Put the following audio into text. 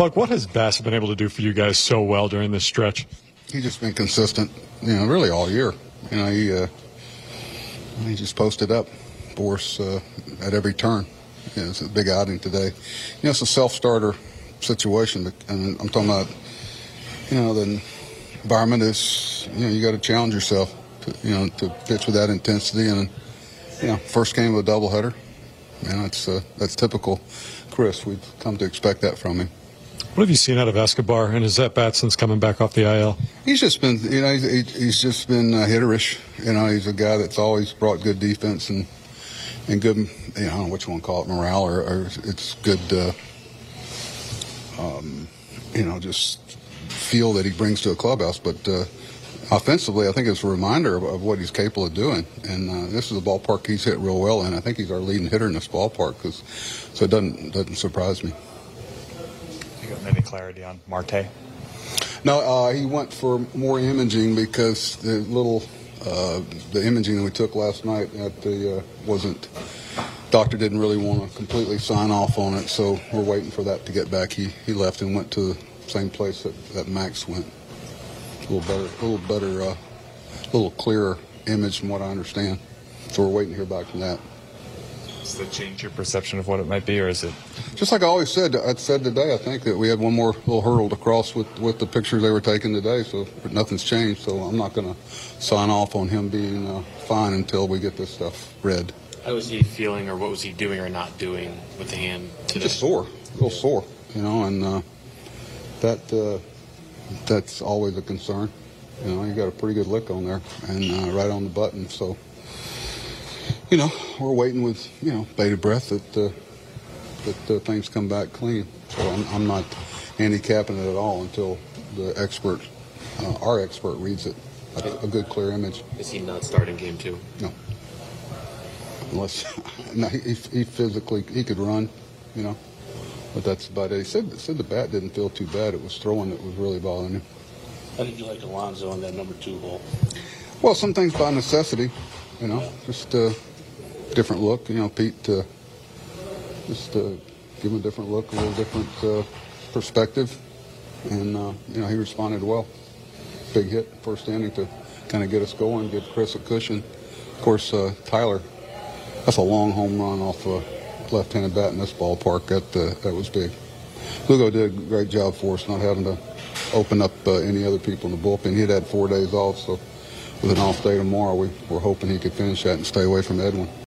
Buck, what has Bassitt been able to do for you guys so well during this stretch? He's just been consistent, you know, really all year. You know, he uh, he just posted up for us uh, at every turn. You know, it's a big outing today. You know, it's a self-starter situation, and I'm talking about, you know, the environment is, you know, you got to challenge yourself, to, you know, to pitch with that intensity, and you know, first game of a doubleheader. You know, it's uh, that's typical. Chris, we've come to expect that from him. What have you seen out of Escobar and his at bat since coming back off the IL? He's just been, you know, he's, he's just been uh, hitterish. You know, he's a guy that's always brought good defense and and good, you know, I don't know what you want to call it, morale, or, or it's good, uh, um, you know, just feel that he brings to a clubhouse. But uh, offensively, I think it's a reminder of, of, what he's capable of doing. And uh, this is a ballpark he's hit real well in. I think he's our leading hitter in this ballpark, so it doesn't doesn't surprise me any clarity on Marte? No, uh, he went for more imaging because the little uh, the imaging that we took last night at the uh, wasn't. Doctor didn't really want to completely sign off on it, so we're waiting for that to get back. He he left and went to the same place that, that Max went. A little better, a little better, a uh, little clearer image from what I understand. So we're waiting to hear back from that. Does that change your perception of what it might be, or is it? Just like I always said, I said today, I think that we had one more little hurdle to cross with, with the pictures they were taking today, so nothing's changed. So I'm not going to sign off on him being uh, fine until we get this stuff read. How was he feeling, or what was he doing or not doing with the hand today? Just sore, a little sore, you know, and uh, that uh, that's always a concern. You know, he got a pretty good lick on there and uh, right on the button, so you know, we're waiting with, you know, bated breath that uh, that uh, things come back clean. So I'm, I'm, not handicapping it at all until the expert, uh, our expert, reads it. A, a, good, clear image. Is he not starting game two? No. Unless, no, he, he physically, he could run, you know, but that's about it. He said, said the bat didn't feel too bad. It was throwing that was really bothering him. How did you like Alonso on that number two hole? Well, some things by necessity, you know, yeah. just uh, different look. You know, Pete uh, just uh, give him a different look, a little different uh, perspective, and uh, you know he responded well. Big hit, first inning to kind of get us going, give Chris a cushion. Of course, uh, Tyler, that's a long home run off a left-handed bat in this ballpark. That uh, that was big. Lugo did a great job for us, not having to open up uh, any other people in the bullpen. He'd had four days off, so with an off day tomorrow, we, we're hoping he could finish that and stay away from Edwin.